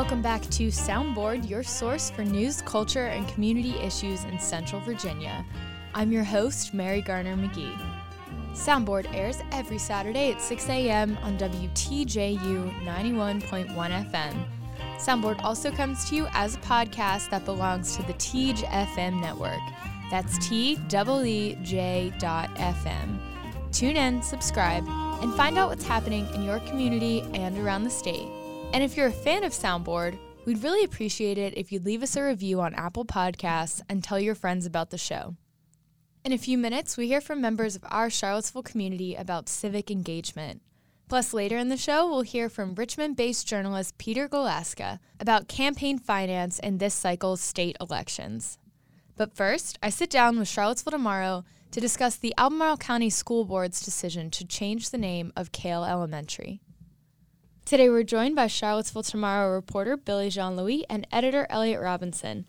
Welcome back to Soundboard, your source for news, culture, and community issues in Central Virginia. I'm your host, Mary Garner McGee. Soundboard airs every Saturday at 6 a.m. on WTJU 91.1 FM. Soundboard also comes to you as a podcast that belongs to the Teej FM network. That's T E J dot FM. Tune in, subscribe, and find out what's happening in your community and around the state. And if you're a fan of Soundboard, we'd really appreciate it if you'd leave us a review on Apple Podcasts and tell your friends about the show. In a few minutes, we hear from members of our Charlottesville community about civic engagement. Plus, later in the show, we'll hear from Richmond based journalist Peter Galuszka about campaign finance in this cycle's state elections. But first, I sit down with Charlottesville Tomorrow to discuss the Albemarle County School Board's decision to change the name of Cale Elementary. Today, we're joined by Charlottesville Tomorrow reporter Billy Jean Louis and editor Elliot Robinson.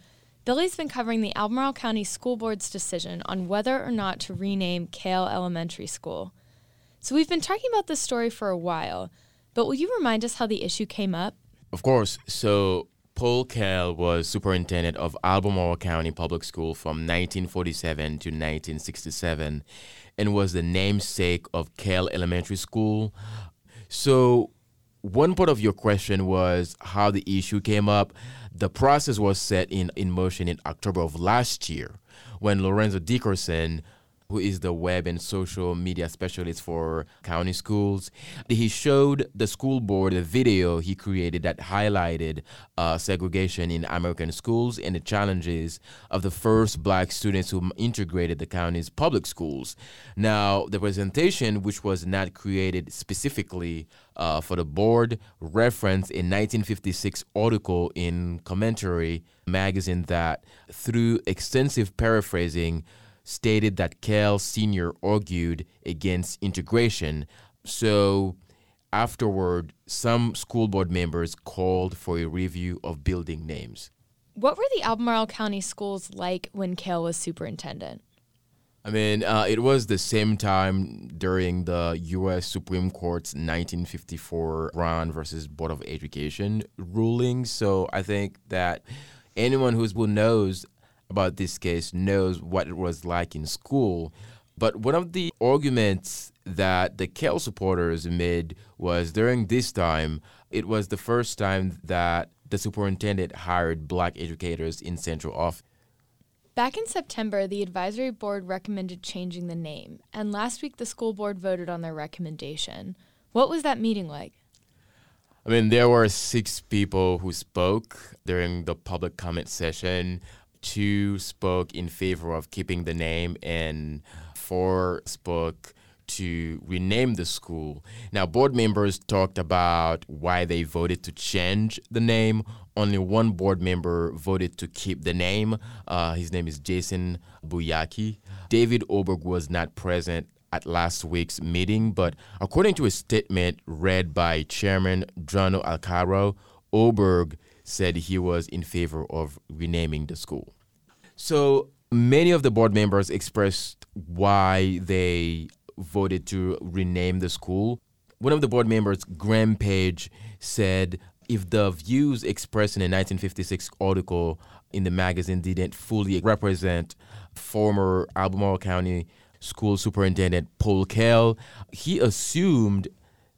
Billy's been covering the Albemarle County School Board's decision on whether or not to rename Cale Elementary School. So we've been talking about this story for a while, but will you remind us how the issue came up? Of course. So Paul Cale was superintendent of Albemarle County Public School from 1947 to 1967 and was the namesake of Cale Elementary School. So one part of your question was how the issue came up. The process was set in, in motion in October of last year when Lorenzo Dickerson who is the web and social media specialist for county schools. He showed the school board a video he created that highlighted uh, segregation in American schools and the challenges of the first black students who integrated the county's public schools. Now, the presentation, which was not created specifically uh, for the board, referenced a 1956 article in Commentary magazine that, through extensive paraphrasing, stated that Cale Sr. argued against integration. So afterward, some school board members called for a review of building names. What were the Albemarle County schools like when Cale was superintendent? I mean, uh, it was the same time during the U.S. Supreme Court's 1954 Brown versus Board of Education ruling. So I think that anyone who knows about this case knows what it was like in school. But one of the arguments that the Cale supporters made was during this time, it was the first time that the superintendent hired black educators in central office. Back in September, the advisory board recommended changing the name, and last week the school board voted on their recommendation. What was that meeting like? I mean, there were six people who spoke during the public comment session two spoke in favor of keeping the name, and four spoke to rename the school. Now, board members talked about why they voted to change the name. Only one board member voted to keep the name. Uh, his name is Jason Buyaki. David Oberg was not present at last week's meeting, but according to a statement read by Chairman Jonno Alcaro, Oberg said he was in favor of renaming the school. So many of the board members expressed why they voted to rename the school. One of the board members, Graham Paige, said if the views expressed in a 1956 article in the magazine didn't fully represent former Albemarle County School Superintendent Paul Cale, he assumed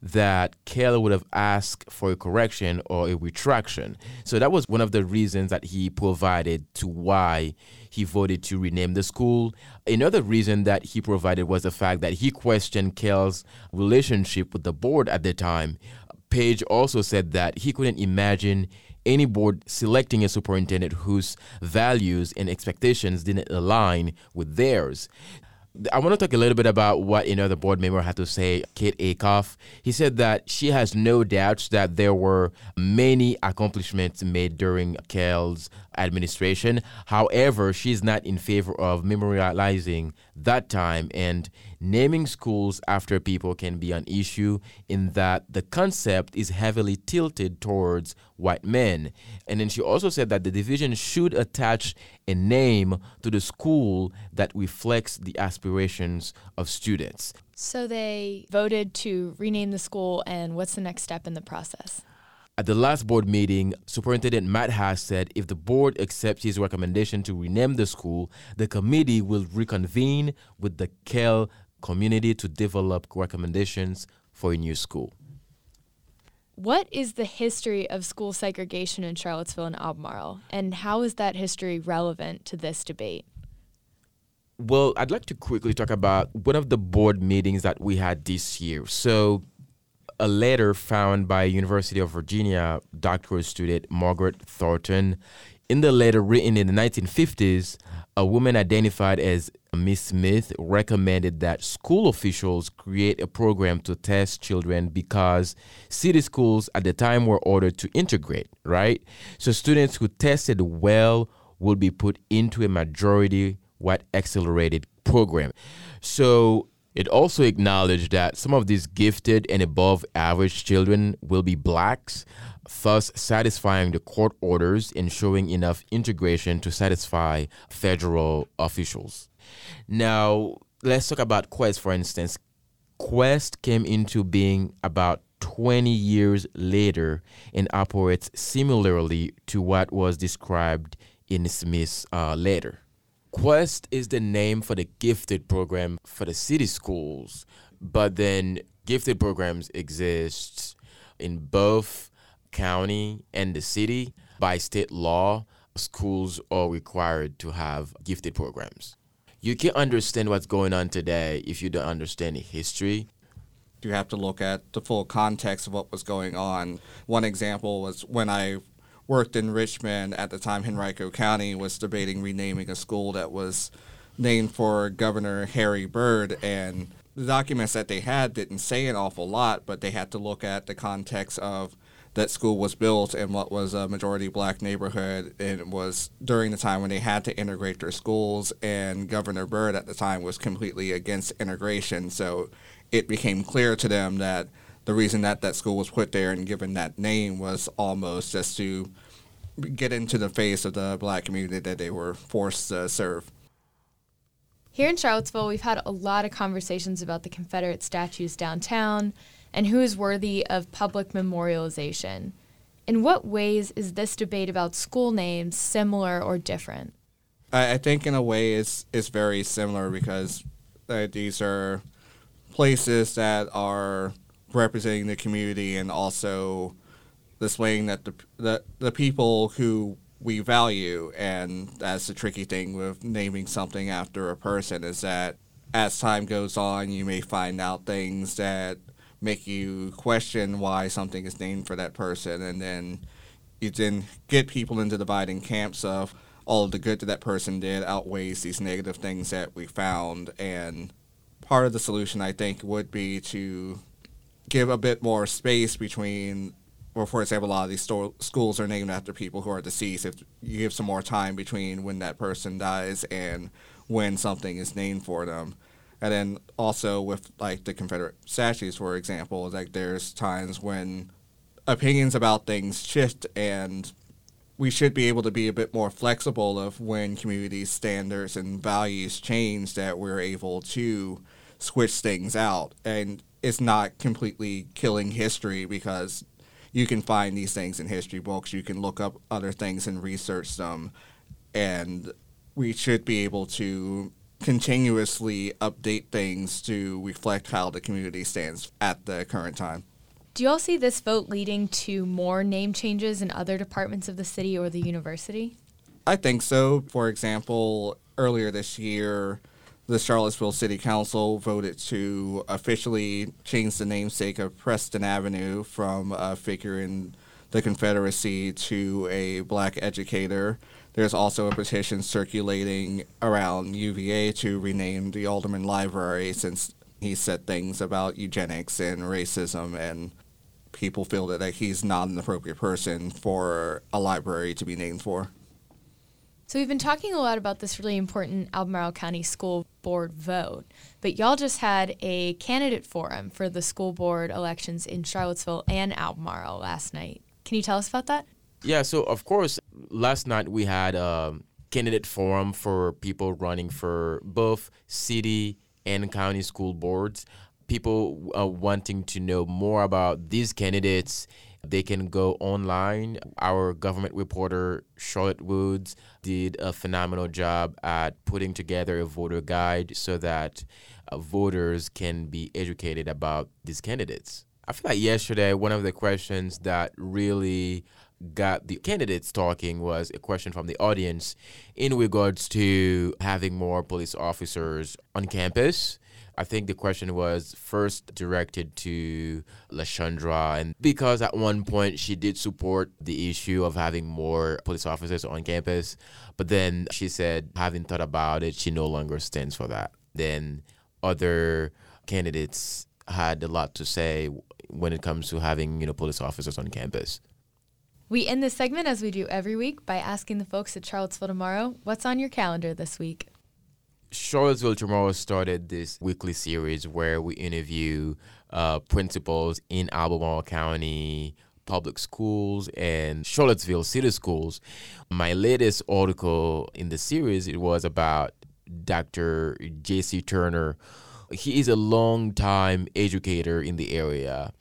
that Cale would have asked for a correction or a retraction. So that was one of the reasons that he provided to why he voted to rename the school. Another reason that he provided was the fact that he questioned Cale's relationship with the board at the time. Paige also said that he couldn't imagine any board selecting a superintendent whose values and expectations didn't align with theirs. I want to talk a little bit about what you know the board member had to say, Kate Acuff. He said that she has no doubts that there were many accomplishments made during Cale's administration. However, she's not in favor of memorializing that time and naming schools after people can be an issue in that the concept is heavily tilted towards white men. And then she also said that the division should attach a name to the school that reflects the aspirations of students. So they voted to rename the school, and what's the next step in the process? At the last board meeting, Superintendent Matt Haas said if the board accepts his recommendation to rename the school, the committee will reconvene with the Cale community to develop recommendations for a new school. What is the history of school segregation in Charlottesville and Albemarle, and how is that history relevant to this debate? Well, I'd like to quickly talk about one of the board meetings that we had this year. So, a letter found by University of Virginia doctoral student Margaret Thornton. In the letter written in the 1950s, a woman identified as Miss Smith recommended that school officials create a program to test children because city schools at the time were ordered to integrate, right? So students who tested well would be put into a majority white accelerated program. So it also acknowledged that some of these gifted and above average children will be blacks, thus satisfying the court orders and showing enough integration to satisfy federal officials. Now, let's talk about Quest, for instance. Quest came into being about 20 years later and operates similarly to what was described in Smith's uh, letter. Quest is the name for the gifted program for the city schools, but then gifted programs exist in both county and the city. By state law, schools are required to have gifted programs. You can't understand what's going on today if you don't understand the history. You have to look at the full context of what was going on. One example was when I worked in Richmond at the time, Henrico County was debating renaming a school that was named for Governor Harry Byrd, and the documents that they had didn't say an awful lot, but they had to look at the context of that school was built in what was a majority black neighborhood. And it was during the time when they had to integrate their schools, and Governor Byrd at the time was completely against integration. So it became clear to them that the reason that that school was put there and given that name was almost just to get into the face of the black community that they were forced to serve. Here in Charlottesville, we've had a lot of conversations about the Confederate statues downtown and who is worthy of public memorialization. In what ways is this debate about school names similar or different? I, I think, in a way, it's, it's very similar because uh, these are places that are representing the community and also displaying that the, the, the people who we value. And that's the tricky thing with naming something after a person is that as time goes on you may find out things that make you question why something is named for that person. And then you then get people into dividing camps of all of the good that that person did outweighs these negative things that we found. And part of the solution i think would be to give a bit more space between, or for example, a lot of these sto- schools are named after people who are deceased. If you give some more time between when that person dies and when something is named for them. And then also with like the Confederate statues, for example, like there's times when opinions about things shift and we should be able to be a bit more flexible of when community standards and values change that we're able to switch things out. And it's not completely killing history because you can find these things in history books. You can look up other things and research them. And we should be able to continuously update things to reflect how the community stands at the current time. Do you all see this vote leading to more name changes in other departments of the city or the university? I think so. For example, earlier this year, the Charlottesville City Council voted to officially change the namesake of Preston Avenue from a figure in the Confederacy to a black educator. There's also a petition circulating around UVA to rename the Alderman Library since he said things about eugenics and racism and people feel that he's not an appropriate person for a library to be named for. So we've been talking a lot about this really important Albemarle County School Board vote, but y'all just had a candidate forum for the school board elections in Charlottesville and Albemarle last night. Can you tell us about that? Yeah, so of course, last night we had a candidate forum for people running for both city and county school boards. People uh, wanting to know more about these candidates they can go online. Our government reporter, Charlotte Woods, did a phenomenal job at putting together a voter guide so that uh, voters can be educated about these candidates. I feel like yesterday, one of the questions that really got the candidates talking was a question from the audience in regards to having more police officers on campus. I think the question was first directed to Lashandra, and because at one point she did support the issue of having more police officers on campus, but then she said, having thought about it, she no longer stands for that. Then other candidates had a lot to say when it comes to having you know police officers on campus. We end this segment as we do every week by asking the folks at Charlottesville Tomorrow what's on your calendar this week. Charlottesville Tomorrow started this weekly series where we interview uh, principals in Albemarle County public schools and Charlottesville city schools. My latest article in the series it was about Dr. J.C. Turner. He is a long-time educator in the area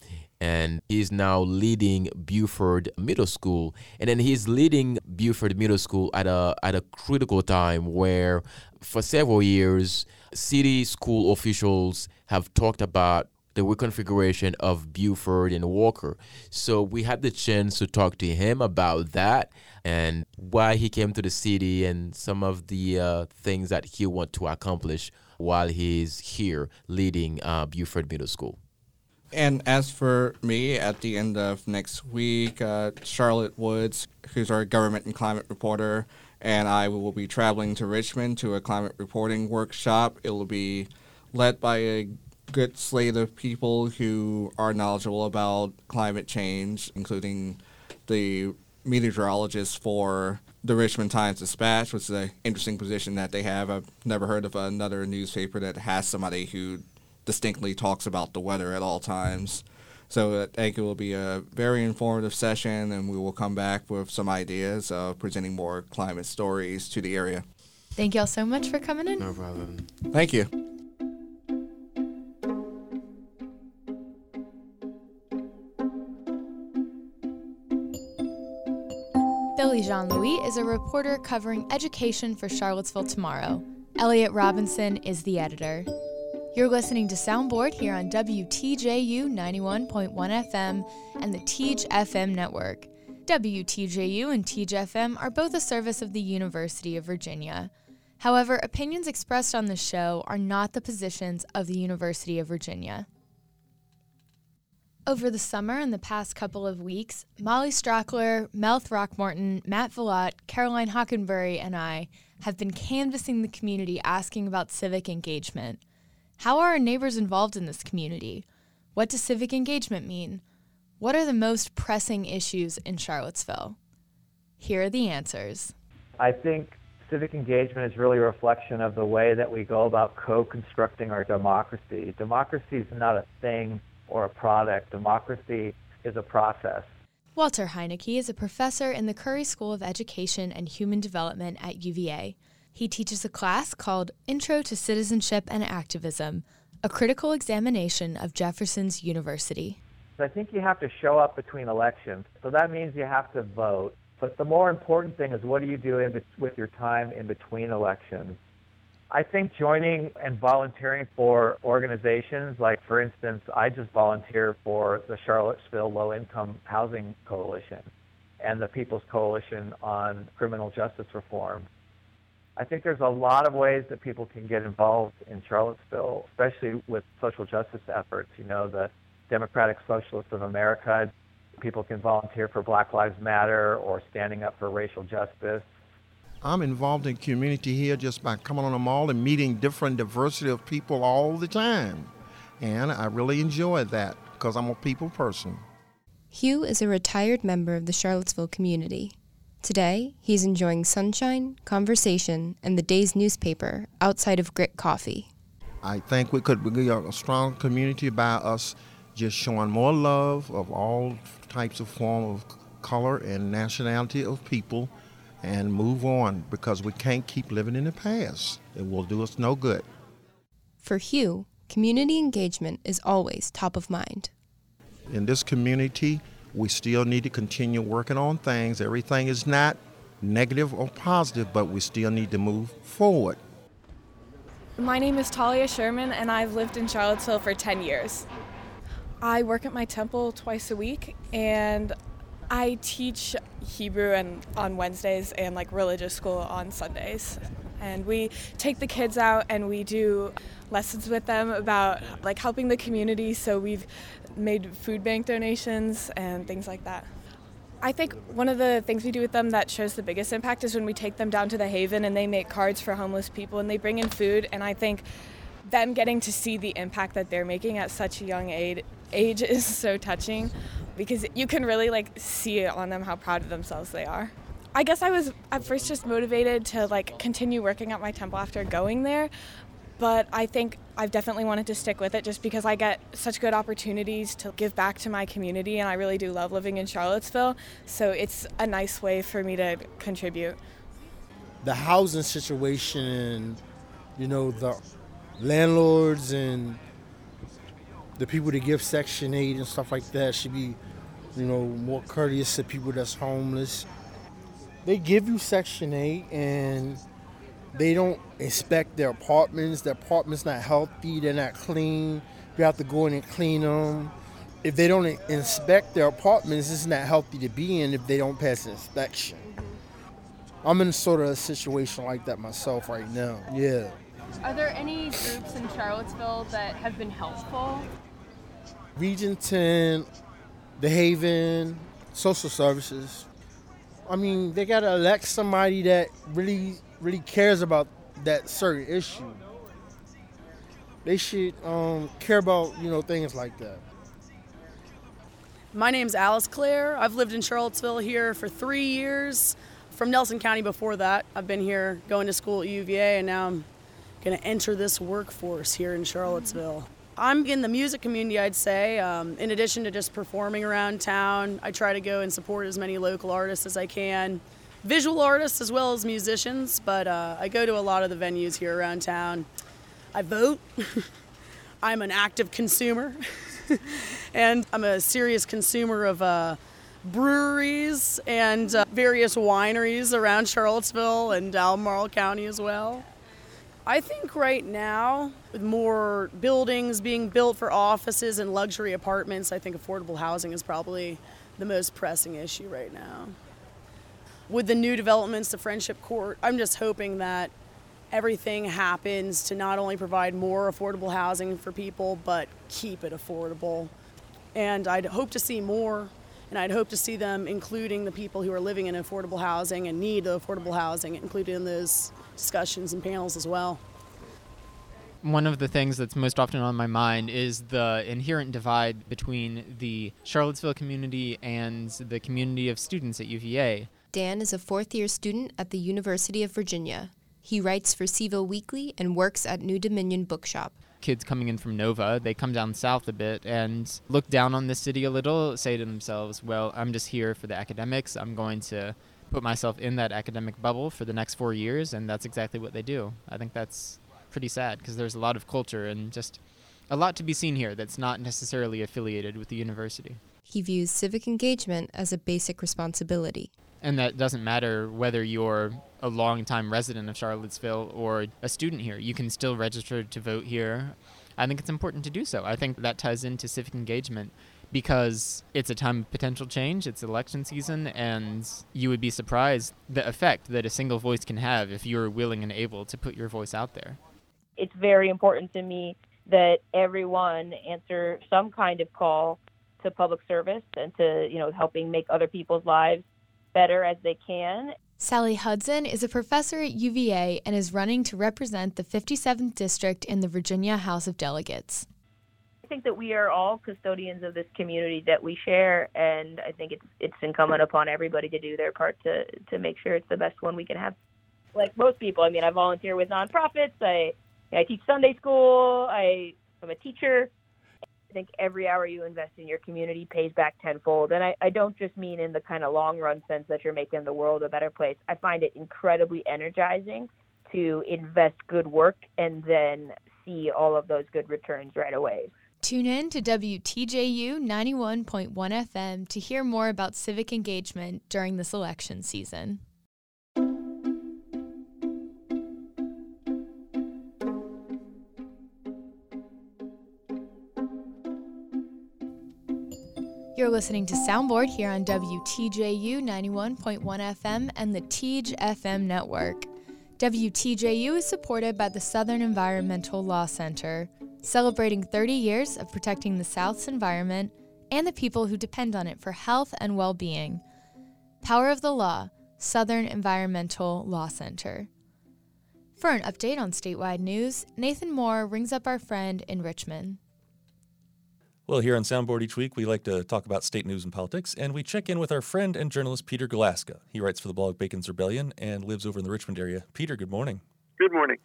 and he's now leading Buford Middle School. And then he's leading Buford Middle School at a at a critical time where for several years city school officials have talked about the reconfiguration of Buford and Walker. So we had the chance to talk to him about that and why he came to the city and some of the uh, things that he want to accomplish while he's here leading uh, Buford Middle School. And as for me, at the end of next week, uh, Charlotte Woods, who's our government and climate reporter, and I will be traveling to Richmond to a climate reporting workshop. It will be led by a good slate of people who are knowledgeable about climate change, including the meteorologist for the Richmond Times Dispatch, which is an interesting position that they have. I've never heard of another newspaper that has somebody who distinctly talks about the weather at all times. So I think it will be a very informative session, and we will come back with some ideas of presenting more climate stories to the area. Thank y'all so much for coming in. No problem. Thank you. Billy Jean Louis is a reporter covering education for Charlottesville Tomorrow. Elliot Robinson is the editor. You're listening to Soundboard here on WTJU 91.1 FM and the Teej FM network. WTJU and Teej FM are both a service of the University of Virginia. However, opinions expressed on the show are not the positions of the University of Virginia. Over the summer and the past couple of weeks, Molly Strackler, Mel Throckmorton, Matt Villot, Caroline Hockenberry, and I have been canvassing the community asking about civic engagement. How are our neighbors involved in this community? What does civic engagement mean? What are the most pressing issues in Charlottesville? Here are the answers. I think civic engagement is really a reflection of the way that we go about co constructing our democracy. Democracy is not a thing or a product, democracy is a process. Walter Heinecke is a professor in the Curry School of Education and Human Development at UVA. He teaches a class called Intro to Citizenship and Activism, a critical examination of Jefferson's University. I think you have to show up between elections. So that means you have to vote. But the more important thing is what do you do in, with your time in between elections? I think joining and volunteering for organizations, like for instance, I just volunteer for the Charlottesville Low Income Housing Coalition and the People's Coalition on Criminal Justice Reform. I think there's a lot of ways that people can get involved in Charlottesville, especially with social justice efforts. You know, the Democratic Socialists of America, people can volunteer for Black Lives Matter or standing up for racial justice. I'm involved in community here just by coming on the mall and meeting different diversity of people all the time. And I really enjoy that because I'm a people person. Hugh is a retired member of the Charlottesville community. Today, he's enjoying sunshine, conversation, and the day's newspaper outside of Grit Coffee. I think we could be a strong community by us just showing more love of all types of form of color and nationality of people and move on because we can't keep living in the past. It will do us no good. For Hugh, community engagement is always top of mind. In this community, we still need to continue working on things. Everything is not negative or positive, but we still need to move forward. My name is Talia Sherman, and I've lived in Charlottesville for 10 years. I work at my temple twice a week, and I teach Hebrew and on Wednesdays and like religious school on Sundays. And we take the kids out and we do lessons with them about like helping the community. So we've made food bank donations and things like that. I think one of the things we do with them that shows the biggest impact is when we take them down to the Haven and they make cards for homeless people and they bring in food. And I think them getting to see the impact that they're making at such a young age, age is so touching because you can really like see it on them how proud of themselves they are. I guess I was at first just motivated to like continue working at my temple after going there, but I think I've definitely wanted to stick with it just because I get such good opportunities to give back to my community and I really do love living in Charlottesville. So it's a nice way for me to contribute. The housing situation you know, the landlords and the people that give Section 8 and stuff like that should be, you know, more courteous to people that's homeless. They give you Section 8 and they don't inspect their apartments. Their apartment's not healthy. They're not clean. You have to go in and clean them. If they don't inspect their apartments, it's not healthy to be in if they don't pass inspection. I'm in sort of a situation like that myself right now. Yeah. Are there any groups in Charlottesville that have been helpful? 10, The Haven, social services. I mean, they got to elect somebody that really really cares about that certain issue. They should um, care about you know things like that. My name's Alice Claire. I've lived in Charlottesville here for three years. From Nelson County before that, I've been here going to school at UVA, and now I'm going to enter this workforce here in Charlottesville. I'm in the music community, I'd say. Um, in addition to just performing around town, I try to go and support as many local artists as I can visual artists as well as musicians, but uh, I go to a lot of the venues here around town. I vote. I'm an active consumer, and I'm a serious consumer of uh, breweries and uh, various wineries around Charlottesville and Albemarle County as well. I think right now, with more buildings being built for offices and luxury apartments, I think affordable housing is probably the most pressing issue right now with the new developments to Friendship Court, I'm just hoping that everything happens to not only provide more affordable housing for people, but keep it affordable. And I'd hope to see more, and I'd hope to see them including the people who are living in affordable housing and need affordable housing included in those discussions and panels as well. One of the things that's most often on my mind is the inherent divide between the Charlottesville community and the community of students at UVA. Dan is a fourth year student at the University of Virginia. He writes for C-VILLE Weekly and works at New Dominion Bookshop. Kids coming in from Nova, they come down south a bit and look down on the city a little, say to themselves, well, I'm just here for the academics. I'm going to put myself in that academic bubble for the next four years, and that's exactly what they do. I think that's pretty sad because there's a lot of culture and just a lot to be seen here that's not necessarily affiliated with the university. He views civic engagement as a basic responsibility and that doesn't matter whether you're a long-time resident of Charlottesville or a student here. You can still register to vote here. I think it's important to do so. I think that ties into civic engagement because it's a time of potential change, it's election season, and you would be surprised the effect that a single voice can have if you're willing and able to put your voice out there. It's very important to me that everyone answer some kind of call to public service and to, you know, helping make other people's lives better as they can. Sally Hudson is a professor at UVA and is running to represent the 57th District in the Virginia House of Delegates. I think that we are all custodians of this community that we share, and I think it's it's incumbent upon everybody to do their part to to make sure it's the best one we can have. Like most people, I mean, I volunteer with nonprofits. I I teach Sunday school. I I'm a teacher. I think every hour you invest in your community pays back tenfold. And I, I don't just mean in the kind of long run sense that you're making the world a better place. I find it incredibly energizing to invest good work and then see all of those good returns right away. Tune in to WTJU 91.1 FM to hear more about civic engagement during this election season. You're listening to Soundboard here on WTJU 91.1 FM and the TEJ FM network. WTJU is supported by the Southern Environmental Law Center, celebrating 30 years of protecting the South's environment and the people who depend on it for health and well being. Power of the Law, Southern Environmental Law Center. For an update on statewide news, Nathan Moore rings up our friend in Richmond. Well, here on Soundboard each week, we like to talk about state news and politics, and we check in with our friend and journalist Peter Galuszka. He writes for the blog Bacon's Rebellion and lives over in the Richmond area. Peter, good morning. Good morning.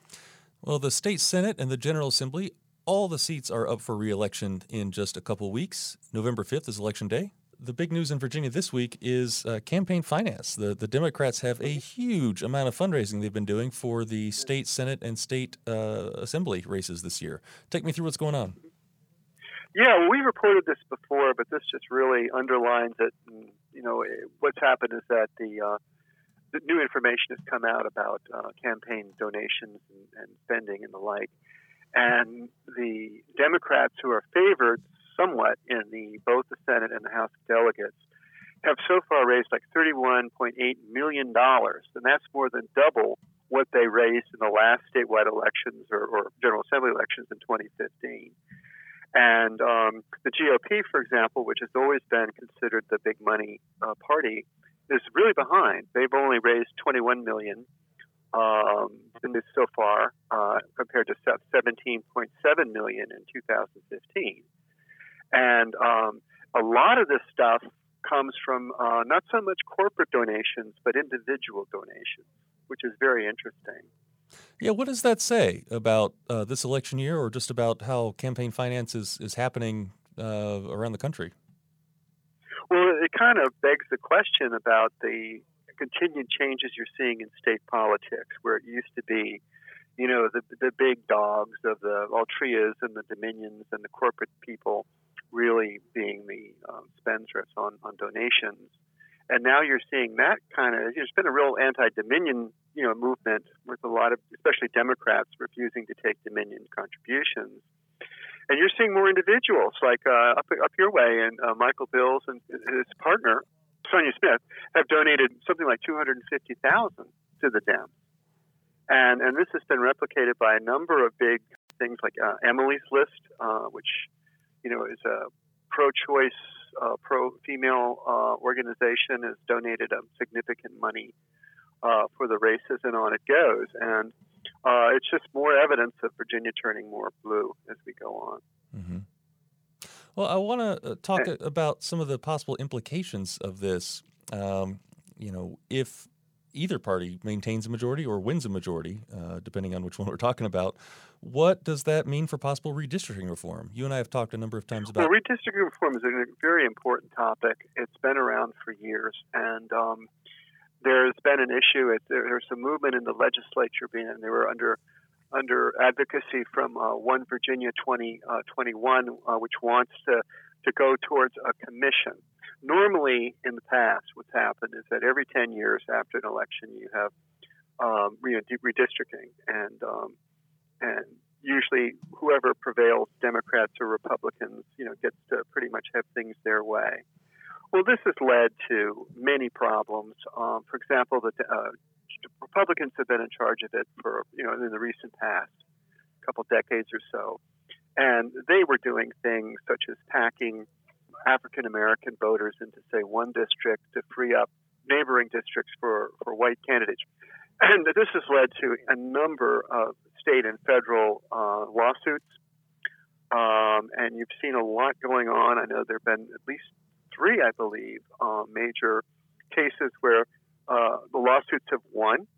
Well, the state Senate and the General Assembly, all the seats are up for re-election in just a couple weeks. November 5th is election day. The big news in Virginia this week is uh, campaign finance. The, the Democrats have a huge amount of fundraising they've been doing for the state Senate and state uh, Assembly races this year. Take me through what's going on. Yeah, well, we reported this before, but this just really underlines it. And, you know, what's happened is that the, uh, the new information has come out about uh, campaign donations and, and spending and the like, and the Democrats who are favored somewhat in the both the Senate and the House of Delegates have so far raised like $31.8 million, and that's more than double what they raised in the last statewide elections or, or General Assembly elections in 2015. And um, the GOP, for example, which has always been considered the big money uh, party, is really behind. They've only raised 21 million um, in this so far, uh, compared to 17.7 million in 2015. And um, a lot of this stuff comes from uh, not so much corporate donations, but individual donations, which is very interesting. Yeah, what does that say about uh, this election year, or just about how campaign finance is, is happening uh, around the country? Well, it kind of begs the question about the continued changes you're seeing in state politics, where it used to be, you know, the the big dogs of the Altrias and the Dominions and the corporate people really being the um, spendthrifts on, on donations. And now you're seeing that kind of, there's been a real anti-Dominion, you know, movement with a lot of, especially Democrats, refusing to take Dominion contributions. And you're seeing more individuals, like uh, up up your way, and uh, Michael Bills and his partner Sonjia Smith have donated something like two hundred and fifty thousand to the Dems, and and this has been replicated by a number of big things like uh, Emily's List, uh, which you know is a pro-choice uh, pro-female uh, organization has donated um, significant money uh, for the races, and on it goes. And uh, it's just more evidence of Virginia turning more blue as we go on. Mm-hmm. Well, I want to uh, talk and, about some of the possible implications of this. Um, you know, if either party maintains a majority or wins a majority, uh, depending on which one we're talking about. What does that mean for possible redistricting reform? You and I have talked a number of times about. Well, redistricting reform is a very important topic. It's been around for years, and um, there's been an issue. It, there's a movement in the legislature, being, and they were under under advocacy from uh, One Virginia 2021, uh, uh, which wants to to go towards a commission normally in the past, what's happened is that every 10 years after an election, you have um, redistricting, and um, and usually whoever prevails, Democrats or Republicans, you know, gets to pretty much have things their way. Well, this has led to many problems. Um, for example, the uh, Republicans have been in charge of it for you know in the recent past, a couple decades or so, and they were doing things such as packing African American voters into, say, one district to free up neighboring districts for, for white candidates. And this has led to a number of state and federal uh, lawsuits. Um, and you've seen a lot going on. I know there have been at least three, I believe, uh, major cases where uh, the lawsuits have won,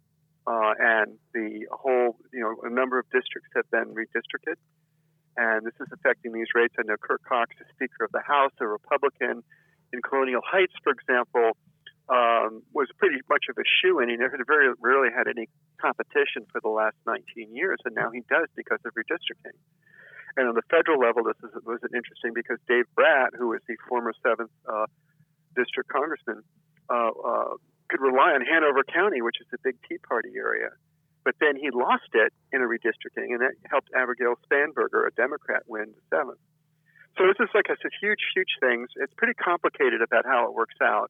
uh, and the whole, you know, a number of districts have been redistricted and this is affecting these rates. I know Kirk Cox, the Speaker of the House, a Republican in Colonial Heights, for example, um, was pretty much of a shoe in. He never very rarely had any competition for the last 19 years, and now he does because of redistricting. And on the federal level, this is, was interesting because Dave Brat, who was the former seventh uh, district congressman, uh, uh, could rely on Hanover County, which is a big Tea Party area. But then he lost it in a redistricting, and that helped Abigail Spanberger, a Democrat, win the seventh. So this is like a, a huge, huge things. It's pretty complicated about how it works out.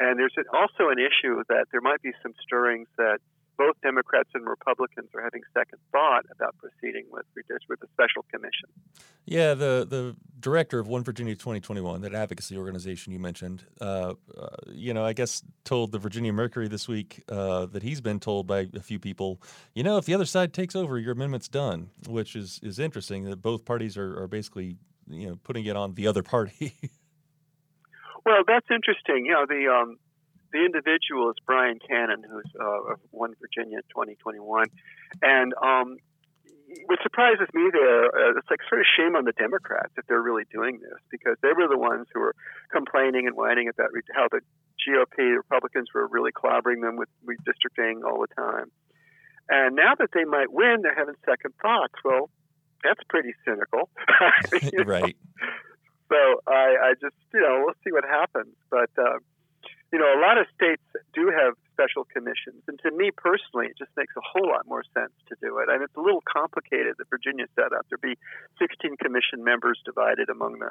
And there's also an issue that there might be some stirrings that both Democrats and Republicans are having second thought about proceeding with with a special commission. Yeah, the the director of One Virginia 2021, that advocacy organization you mentioned, uh, uh, you know, I guess told the Virginia Mercury this week uh, that he's been told by a few people, you know, if the other side takes over, your amendment's done, which is is interesting that both parties are, are basically you know putting it on the other party. well, that's interesting. You know, the um, the individual is Brian Cannon, who's uh, of One Virginia 2021, and um, what surprises me there, uh, it's like sort of shame on the Democrats if they're really doing this because they were the ones who were complaining and whining about how the GOP Republicans were really clobbering them with redistricting all the time. And now that they might win, they're having second thoughts. Well, that's pretty cynical. right. So I, I just, you know, we'll see what happens. But, uh, you know, a lot of states do have special commissions. And to me personally, it just makes a whole lot more sense to do it. I And it's a little complicated, the Virginia setup. There'd be 16 commission members divided among the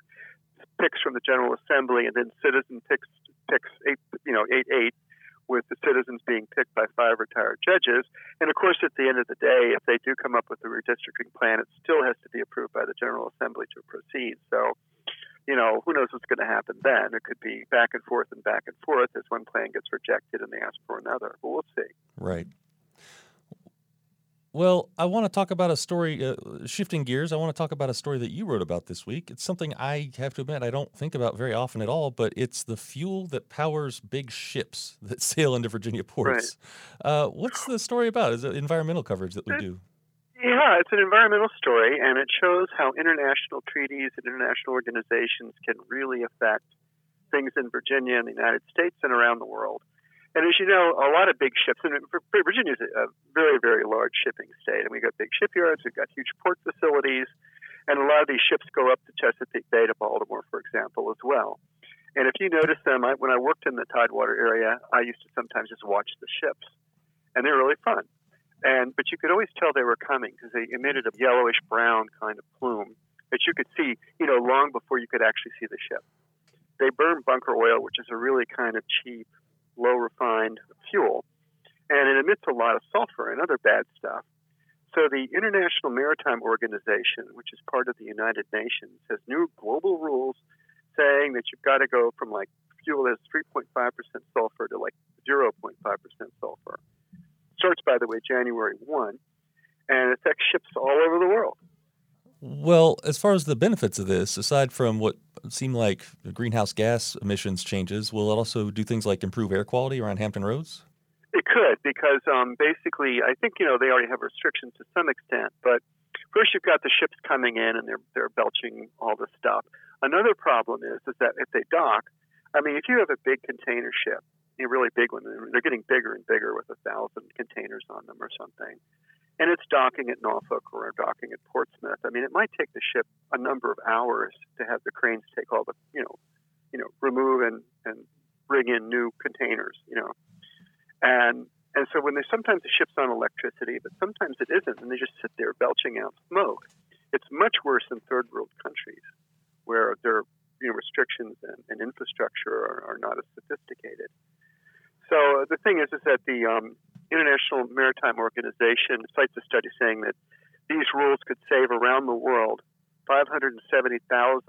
picks from the General Assembly, and then citizen picks, picks eight, you know, eight, eight, with the citizens being picked by five retired judges. And of course, at the end of the day, if they do come up with a redistricting plan, it still has to be approved by the General Assembly to proceed. So, you know, who knows what's going to happen then? It could be back and forth and back and forth as one plan gets rejected and they ask for another. But we'll see. Right. Well, I want to talk about a story, uh, shifting gears. I want to talk about a story that you wrote about this week. It's something I have to admit I don't think about very often at all, but it's the fuel that powers big ships that sail into Virginia ports. Right. Uh, what's the story about? Is it environmental coverage that we do? Yeah, it's an environmental story, and it shows how international treaties and international organizations can really affect things in Virginia and the United States and around the world. And as you know, a lot of big ships, and Virginia is a very, very large shipping state, and we've got big shipyards, we've got huge port facilities, and a lot of these ships go up the Chesapeake Bay to Baltimore, for example, as well. And if you notice them, I, when I worked in the Tidewater area, I used to sometimes just watch the ships, and they're really fun. And but you could always tell they were coming because they emitted a yellowish brown kind of plume that you could see, you know, long before you could actually see the ship. They burn bunker oil, which is a really kind of cheap low refined fuel, and it emits a lot of sulfur and other bad stuff. So the International Maritime Organization, which is part of the United Nations, has new global rules saying that you've got to go from like fuel that's 3.5% sulfur to like 0.5% sulfur. Starts, by the way, January 1, and it affects ships all over the world. Well, as far as the benefits of this, aside from what seem like greenhouse gas emissions changes, will it also do things like improve air quality around Hampton Roads? It could, because um, basically, I think you know they already have restrictions to some extent. But first, you've got the ships coming in and they're they're belching all this stuff. Another problem is is that if they dock, I mean, if you have a big container ship, a really big one, they're getting bigger and bigger with a thousand containers on them or something and it's docking at Norfolk or docking at Portsmouth. I mean, it might take the ship a number of hours to have the cranes take all the, you know, you know, remove and, and bring in new containers, you know, and and so when they sometimes the ship's on electricity, but sometimes it isn't, and they just sit there belching out smoke. It's much worse in third world countries where their you know restrictions and, and infrastructure are, are not as sophisticated. So the thing is, is that the um, International Maritime Organization cites a study saying that these rules could save around the world 570,000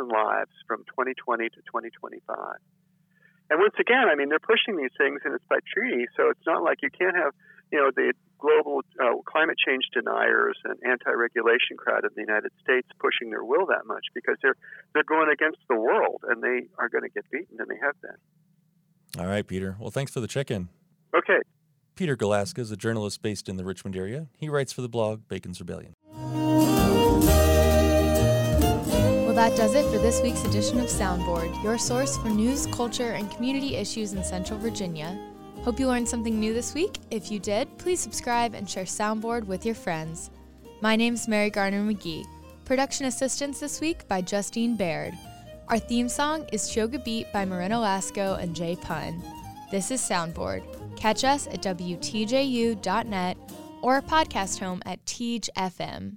lives from 2020 to 2025. And once again, I mean, they're pushing these things, and it's by treaty, so it's not like you can't have, you know, the global uh, climate change deniers and anti-regulation crowd in the United States pushing their will that much because they're they're going against the world, and they are going to get beaten, and they have been. All right, Peter. Well, thanks for the check-in. Okay. Peter Galuszka is a journalist based in the Richmond area. He writes for the blog Bacon's Rebellion. Well, that does it for this week's edition of Soundboard, your source for news, culture, and community issues in Central Virginia. Hope you learned something new this week. If you did, please subscribe and share Soundboard with your friends. My name is Mary Garner McGee. Production assistance this week by Justine Baird. Our theme song is Choga Beat by Marina Lasco and Jay Pun. This is Soundboard. Catch us at WTJU.net or our podcast home at Teej FM.